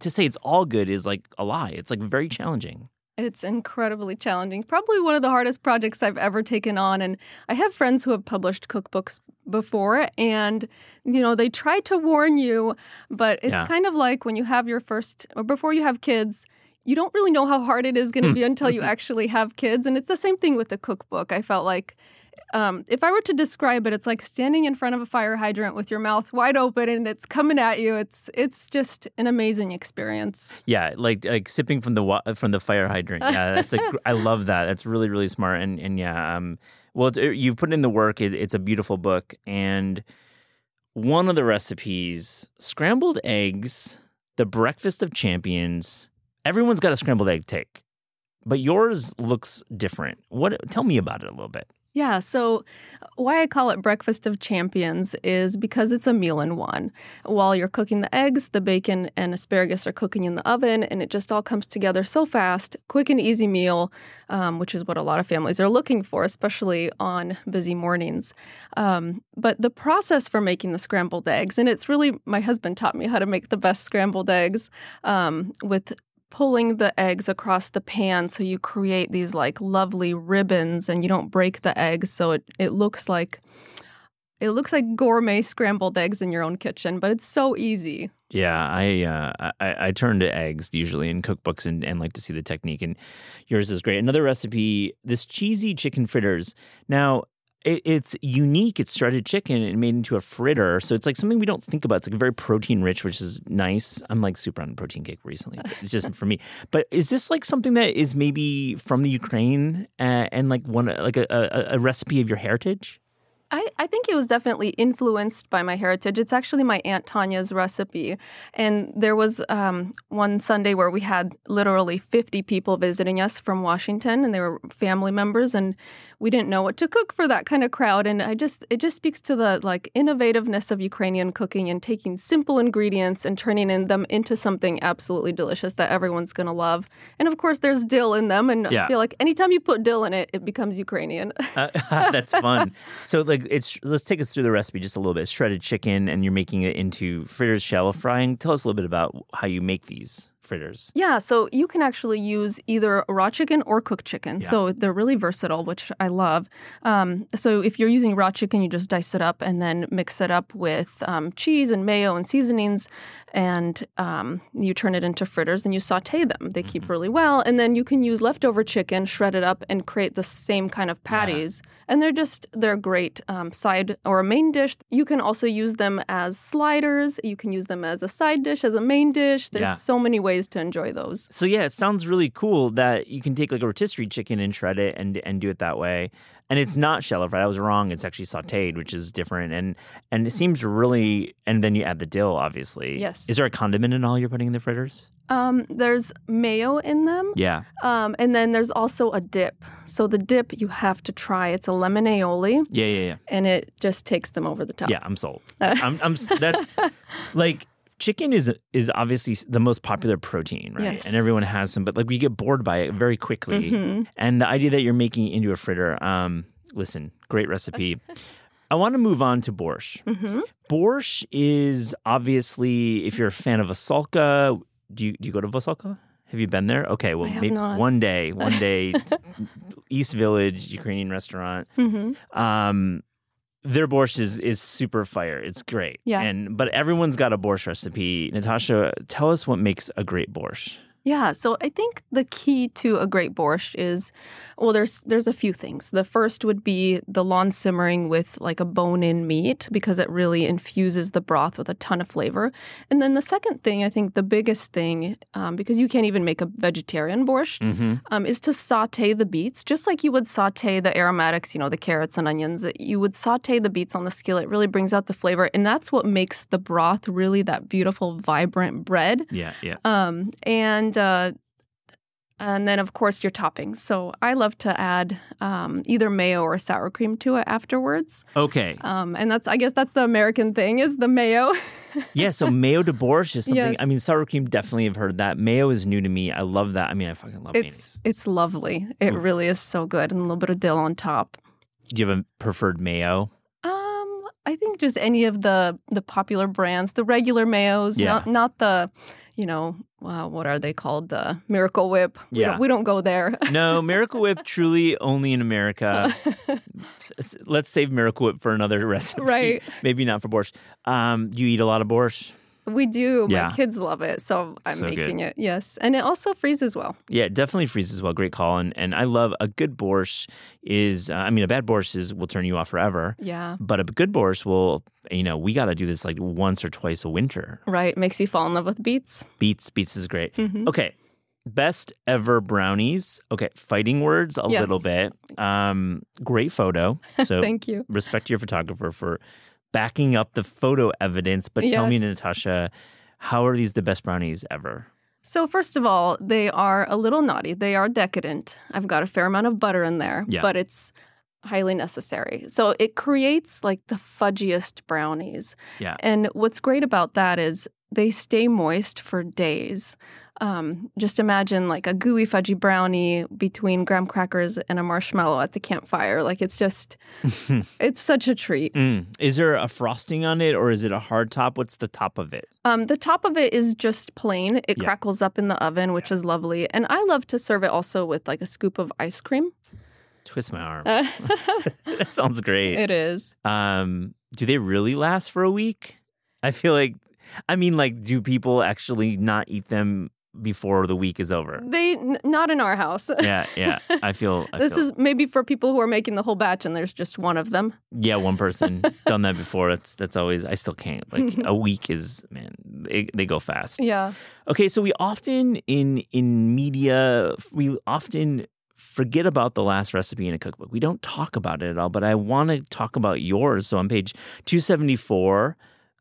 to say it's all good is like a lie. It's like very challenging. It's incredibly challenging. Probably one of the hardest projects I've ever taken on. And I have friends who have published cookbooks before, and you know they try to warn you, but it's Yeah. kind of like when you have your first or before you have kids. You don't really know how hard it is going to be until you actually have kids. And it's the same thing with the cookbook. I felt like um, if I were to describe it, it's like standing in front of a fire hydrant with your mouth wide open and it's coming at you. It's it's just an amazing experience. Yeah, like like sipping from the wa- from the fire hydrant. Yeah, that's a I love that. That's really really smart. And and yeah, um, well, it's, you've put in the work. It, it's a beautiful book. And one of the recipes, scrambled eggs, the breakfast of champions. Everyone's got a scrambled egg take, but yours looks different. What? Tell me about it a little bit. Yeah, so why I call it Breakfast of Champions is because it's a meal in one. While you're cooking the eggs, the bacon and asparagus are cooking in the oven, and it just all comes together so fast. Quick and easy meal, um, which is what a lot of families are looking for, especially on busy mornings. Um, but the process for making the scrambled eggs, and it's really my husband taught me how to make the best scrambled eggs um, with pulling the eggs across the pan so you create these like lovely ribbons and you don't break the eggs so it, it looks like it looks like gourmet scrambled eggs in your own kitchen but it's so easy Yeah, I, uh, I I turn to eggs usually in cookbooks and, and like to see the technique. And yours is great. Another recipe: this cheesy chicken fritters. Now it, it's unique. It's shredded chicken and made into a fritter, so it's like something we don't think about. It's like very protein rich, which is nice. I'm like super on protein cake recently. It's just for me. But is this like something that is maybe from the Ukraine uh, and like one like a, a, a recipe of your heritage? I, I think it was definitely influenced by my heritage. It's actually my Aunt Tanya's recipe. And there was um, one Sunday where we had literally 50 people visiting us from Washington, and they were family members, and we didn't know what to cook for that kind of crowd. And I just it just speaks to the like innovativeness of Ukrainian cooking and taking simple ingredients and turning in them into something absolutely delicious that everyone's gonna love. And of course, there's dill in them, and Yeah. I feel like anytime you put dill in it, it becomes Ukrainian. Uh, that's fun. So, like, it's let's take us through the recipe just a little bit. Shredded chicken, and you're making it into fritters, shallow frying. Tell us a little bit about how you make these fritters. Yeah, so you can actually use either raw chicken or cooked chicken. Yeah. So they're really versatile, which I love. Um, so if you're using raw chicken, you just dice it up and then mix it up with um, cheese and mayo and seasonings, and um, you turn it into fritters and you saute them. They keep really well, and then you can use leftover chicken, shred it up, and create the same kind of patties. And they're just they're a great um, side or a main dish. You can also use them as sliders. You can use them as a side dish, as a main dish. There's Yeah. so many ways to enjoy those. So yeah, it sounds really cool that you can take like a rotisserie chicken and shred it and and do it that way. And it's not shallow fried. I was wrong. It's actually sautéed, which is different. And and it seems really. And then you add the dill, obviously. Yes. Is there a condiment in all you're putting in the fritters? Um, there's mayo in them, Yeah. um, and then there's also a dip. So the dip you have to try. It's a lemon aioli, Yeah. Yeah. Yeah. and it just takes them over the top. Yeah, I'm sold. I'm, I'm that's like chicken is is obviously the most popular protein, right? Yes. And everyone has some, but like we get bored by it very quickly. Mhm. And the idea that you're making it into a fritter, um, listen, great recipe. I want to move on to borscht. Mhm. Borscht is obviously, if you're a fan of Veselka, do you do you go to Veselka? Have you been there? Okay, well, maybe not. one day, one day, East Village Ukrainian restaurant Mhm. um their borscht is is super fire. It's great. Yeah. And but everyone's got a borscht recipe. Natasha, tell us what makes a great borscht. Yeah, so I think the key to a great borscht is, well, there's there's a few things. The first would be the lawn simmering with like a bone-in meat because it really infuses the broth with a ton of flavor. And then the second thing, I think the biggest thing, um, because you can't even make a vegetarian borscht, Mm-hmm. um, is to saute the beets, just like you would saute the aromatics, you know, the carrots and onions. You would saute the beets on the skillet. It really brings out the flavor, and that's what makes the broth really that beautiful, vibrant bread. Yeah, yeah. Um, and uh, And then, of course, your toppings. So I love to add um, either mayo or sour cream to it afterwards. Okay. Um, and that's, I guess, that's the American thing is the mayo. yeah. So mayo de borscht is something. Yes. I mean, sour cream definitely have heard that. Mayo is new to me. I love that. I mean, I fucking love it's mayonnaise. it's lovely. It Ooh. really is so good, and a little bit of dill on top. Do you have a preferred mayo? Um, I think just any of the the popular brands, the regular mayos, Yeah. not not the, you know, uh, what are they called? The Miracle Whip. We Yeah. don't, we don't go there. No, Miracle Whip truly only in America. Let's save Miracle Whip for another recipe. Right. Maybe not for borscht. Um, do you eat a lot of borscht? We do. Yeah. My kids love it, so I'm So good. making it. Yes, and it also freezes well. Yeah, it definitely freezes well. Great call. And and I love a good borscht is. Uh, I mean, a bad borscht is will turn you off forever. Yeah. But a good borscht will. You know, we got to do this like once or twice a winter. Right. Makes you fall in love with beets. Beets, beets is great. Mhm. Okay. Best ever brownies. Okay, fighting words a Yes. little bit. Um, great photo. So Thank you. respect your photographer for backing up the photo evidence. But tell me, Natasha, how are these the best brownies ever? So, first of all, they are a little naughty. They are decadent. I've got a fair amount of butter in there, Yeah. but it's highly necessary. So, it creates like the fudgiest brownies. Yeah. And what's great about that is they stay moist for days. Um, just imagine like a gooey fudgy brownie between graham crackers and a marshmallow at the campfire. Like it's just, it's such a treat. Mm. Is there a frosting on it or is it a hard top? What's the top of it? Um, the top of it is just plain. It Yeah. crackles up in the oven, which is lovely. And I love to serve it also with like a scoop of ice cream. Twist my arm. Uh, that sounds great. it is. Um, do they really last for a week? I feel like, I mean, like, do people actually not eat them before the week is over? They n- not in our house. Yeah, yeah. I feel I this feel- is maybe for people who are making the whole batch and there's just one of them. yeah. One person done that before. That's that's always. I still can't. Like a week is man. They, they go fast. Yeah. Okay, so we often in in media we often forget about the last recipe in a cookbook. We don't talk about it at all, but I want to talk about yours. So on page 274,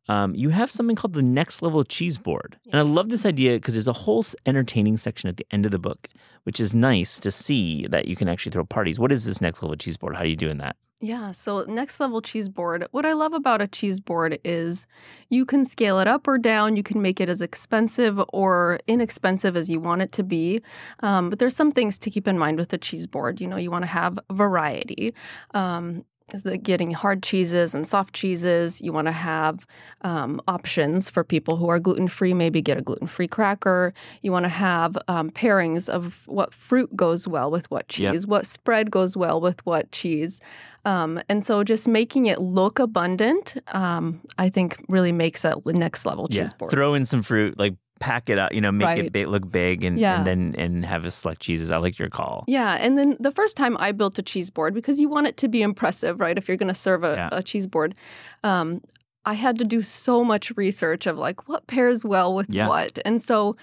um, you have something called the next level cheese board. And I love this idea because there's a whole entertaining section at the end of the book, which is nice to see that you can actually throw parties. What is this next level cheese board? How are you doing that? Yeah, so next level cheese board. What I love about a cheese board is you can scale it up or down. You can make it as expensive or inexpensive as you want it to be. Um, but there's some things to keep in mind with a cheese board. You know, you want to have variety. Um, the getting hard cheeses and soft cheeses. You want to have um, options for people who are gluten free. Maybe get a gluten free cracker. You want to have um, pairings of what fruit goes well with what cheese, Yep. what spread goes well with what cheese. Um, and so just making it look abundant, um, I think really makes a next level cheese board. Throw in some fruit, like pack it up, you know, make Right. it ba- look big and, Yeah. and then and have a select cheeses. I like your call. Yeah, and then the first time I built a cheese board because you want it to be impressive, right? If you're going to serve a, Yeah. a cheese board, um, I had to do so much research of like what pairs well with Yeah. what, and so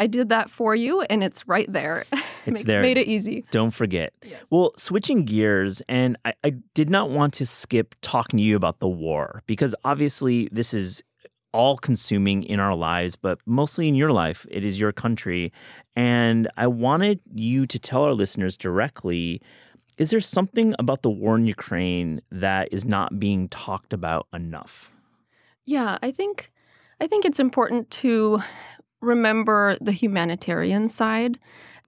I did that for you, and it's right there. It's Make- there. Made it easy. Don't forget. Yes. Well, switching gears, and I, I did not want to skip talking to you about the war because obviously this is all consuming in our lives, but mostly in your life. It is your country. And I wanted you to tell our listeners directly is there something about the war in Ukraine that is not being talked about enough? Yeah, I think I think it's important to remember the humanitarian side.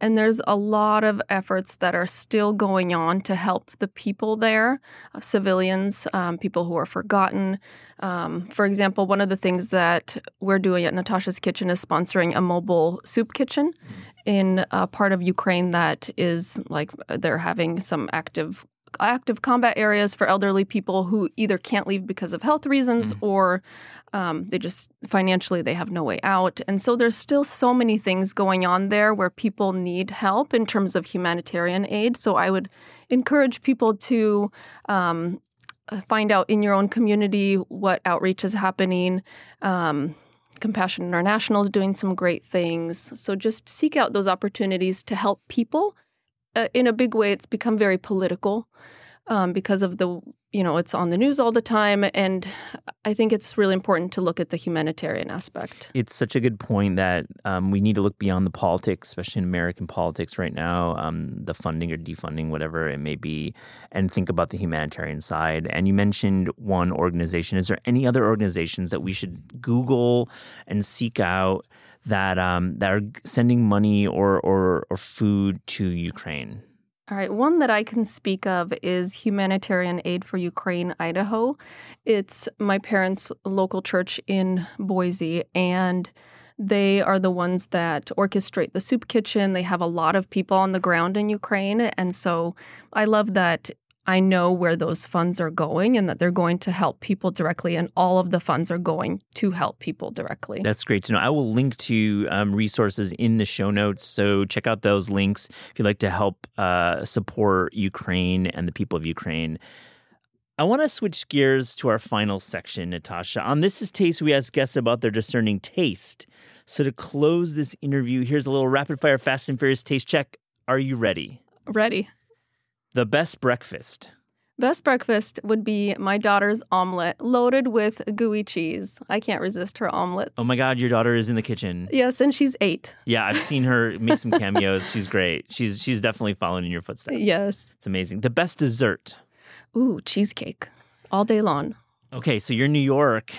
And there's a lot of efforts that are still going on to help the people there, uh, civilians, um, people who are forgotten. Um, for example, one of the things that we're doing at Natasha's Kitchen is sponsoring a mobile soup kitchen in a part of Ukraine that is like they're having some active active combat areas for elderly people who either can't leave because of health reasons or um, they just financially they have no way out. And so there's still so many things going on there where people need help in terms of humanitarian aid. So i would encourage people to um, uh, find out in your own community what outreach is happening. Um, compassion international is doing some great things. So just seek out those opportunities to help people uh, in a big way, it's become very political. um, because of the you know it's on the news all the time, and I think it's really important to look at the humanitarian aspect. It's such a good point that um, we need to look beyond the politics, especially in American politics right now, um, the funding or defunding, whatever it may be, and think about the humanitarian side. And you mentioned one organization. Is there any other organizations that we should Google and seek out that um, that are sending money or, or or food to Ukraine? All right, one that I can speak of is Humanitarian Aid for Ukraine, Idaho. It's my parents' local church in Boise, and they are the ones that orchestrate the soup kitchen. They have a lot of people on the ground in Ukraine. And so I love that I know where those funds are going and that they're going to help people directly, and all of the funds are going to help people directly. That's great to know. I will link to um, resources in the show notes. So check out those links if you'd like to help uh, support Ukraine and the people of Ukraine. I want to switch gears to our final section, Natasha. On This is Taste, we ask guests about their discerning taste. So to close this interview, here's a little rapid fire Fast and Furious taste check. Are you ready? Ready. The best breakfast. Best breakfast would be my daughter's omelet loaded with gooey cheese. I can't resist her omelets. Oh my God, your daughter is in the kitchen. Yes, and she's eight. Yeah, I've seen her make some cameos. she's great. She's she's definitely following in your footsteps. Yes. It's amazing. The best dessert. Ooh, cheesecake all day long. Okay, so you're in New York.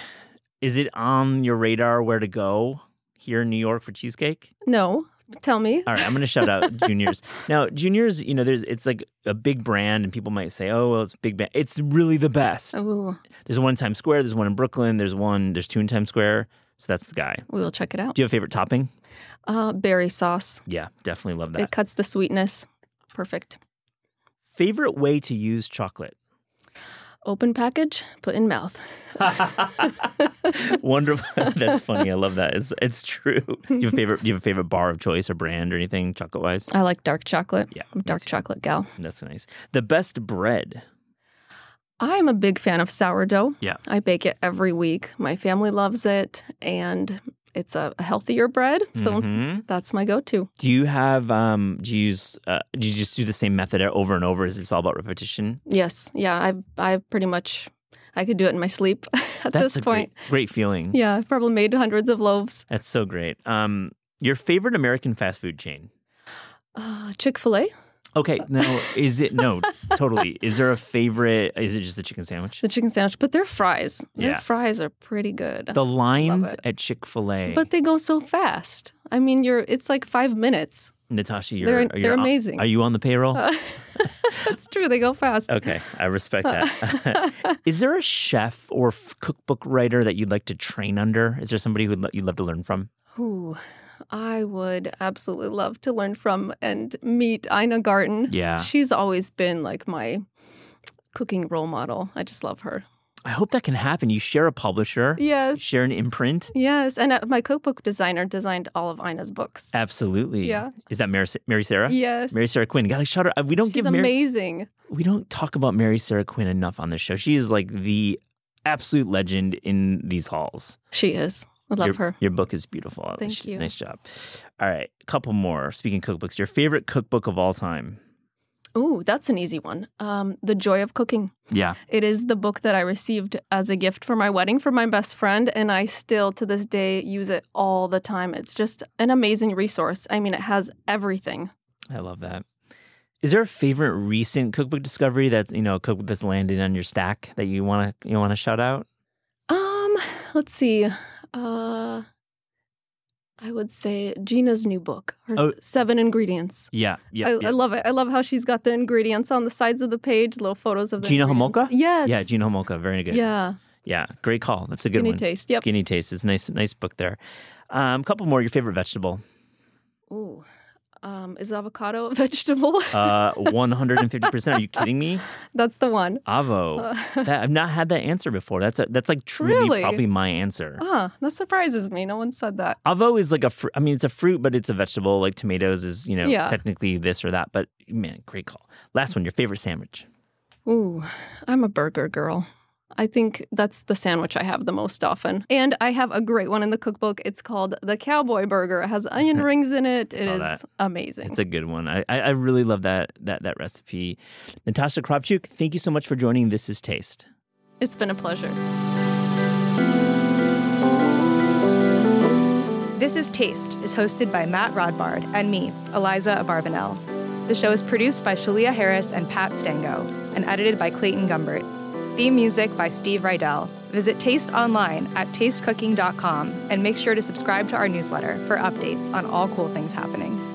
Is it on your radar where to go here in New York for cheesecake? No, Tell me. All right, I'm going to shout out Juniors. Now, Juniors, you know, there's it's like a big brand, and people might say, "Oh, well, it's big brand." It's really the best. Ooh. There's one in Times Square. There's one in Brooklyn. There's one. There's two in Times Square. So that's the guy. We will check it out. Do you have a favorite topping? Uh, berry sauce. Yeah, definitely love that. It cuts the sweetness. Perfect. Favorite way to use chocolate? Open package, put in mouth. Wonderful. That's funny. I love that. It's it's true. Do you have a favorite? Do you have a favorite bar of choice or brand or anything chocolate wise? I like dark chocolate. Yeah, I'm dark chocolate gal. That's nice. The best bread. I'm a big fan of sourdough. Yeah. I bake it every week. My family loves it, and it's a healthier bread. So Mhm. that's my go-to. Do you have? Um, do you use? Uh, do you just do the same method over and over? Is this all about repetition? Yes. Yeah. I've I've pretty much I could do it in my sleep at That's this point. great, great feeling. Yeah, I've probably made hundreds of loaves. That's so great. Um, your favorite American fast food chain? Uh, Chick Fil A, Okay, now is it no? totally. Is there a favorite? Is it just the chicken sandwich? the chicken sandwich, but their fries, their Yeah. fries are pretty good. The lines at Chick Fil A. But they go so fast. I mean, you're it's like five minutes. Natasha, you're They're- they're on- amazing. Are you on the payroll? Uh, That's true. They go fast. Okay, I respect that. Is there a chef or f- cookbook writer that you'd like to train under? Is there somebody who you'd love to learn from? Ooh, I would absolutely love to learn from and meet Ina Garten. Yeah. She's always been like my cooking role model. I just love her. I hope that can happen. You share a publisher, Yes. share an imprint. Yes. And uh, my cookbook designer designed all of Ina's books. Absolutely. Yeah. Is that Mary, Marysarah? Yes. Marysarah Quinn. Gotta shout her. uh, We don't She's give Mary. amazing. We don't talk about Marysarah Quinn enough on this show. She is like the absolute legend in these halls. She is. I love your, her. Your book is beautiful. Thank Sh- you. Nice job. All right, a couple more. Speaking cookbooks, your favorite cookbook of all time? Ooh, that's an easy one. Um, the Joy of Cooking. Yeah. It is the book that I received as a gift for my wedding from my best friend, and I still to this day use it all the time. It's just an amazing resource. I mean, it has everything. I love that. Is there a favorite recent cookbook discovery that's you know a cookbook that's landed on your stack that you want to you want to shout out? Um, let's see. Uh, I would say Gina's new book, her Oh. seven ingredients. Yeah, yeah. I, yeah. I love it. I love how she's got the ingredients on the sides of the page, little photos of the Gina. Homolka? Yes. yeah, Gina Homolka, very good. Yeah. yeah, great call. That's a good Skinny one. taste. Yep. Skinny taste is a nice, nice book there. Um, couple more. Your favorite vegetable? Ooh. Um, is avocado a vegetable? Uh, one hundred and fifty percent. Are you kidding me? That's the one. Avo. that, I've not had that answer before. That's a, that's like truly Really? probably my answer. Ah, that surprises me. No one said that. Avo is like a fr- I mean, it's a fruit, but it's a vegetable. Like tomatoes is, you know, Yeah. technically this or that. But man, great call. Last one, your favorite sandwich. Ooh, I'm a burger girl. I think that's the sandwich I have the most often. And I have a great one in the cookbook. It's called the Cowboy Burger. It has onion rings in it. It is that. amazing. It's a good one. I, I I really love that that that recipe. Natasha Kravchuk, thank you so much for joining This Is Taste. it's been a pleasure. This is Taste is hosted by Matt Rodbard and me, Aliza Abarbanel. The show is produced by Shalia Harris and Pat Stango and edited by Clayton Gumbert. Theme music by Steve Rydell. Visit Taste online at tastecooking.com and make sure to subscribe to our newsletter for updates on all cool things happening.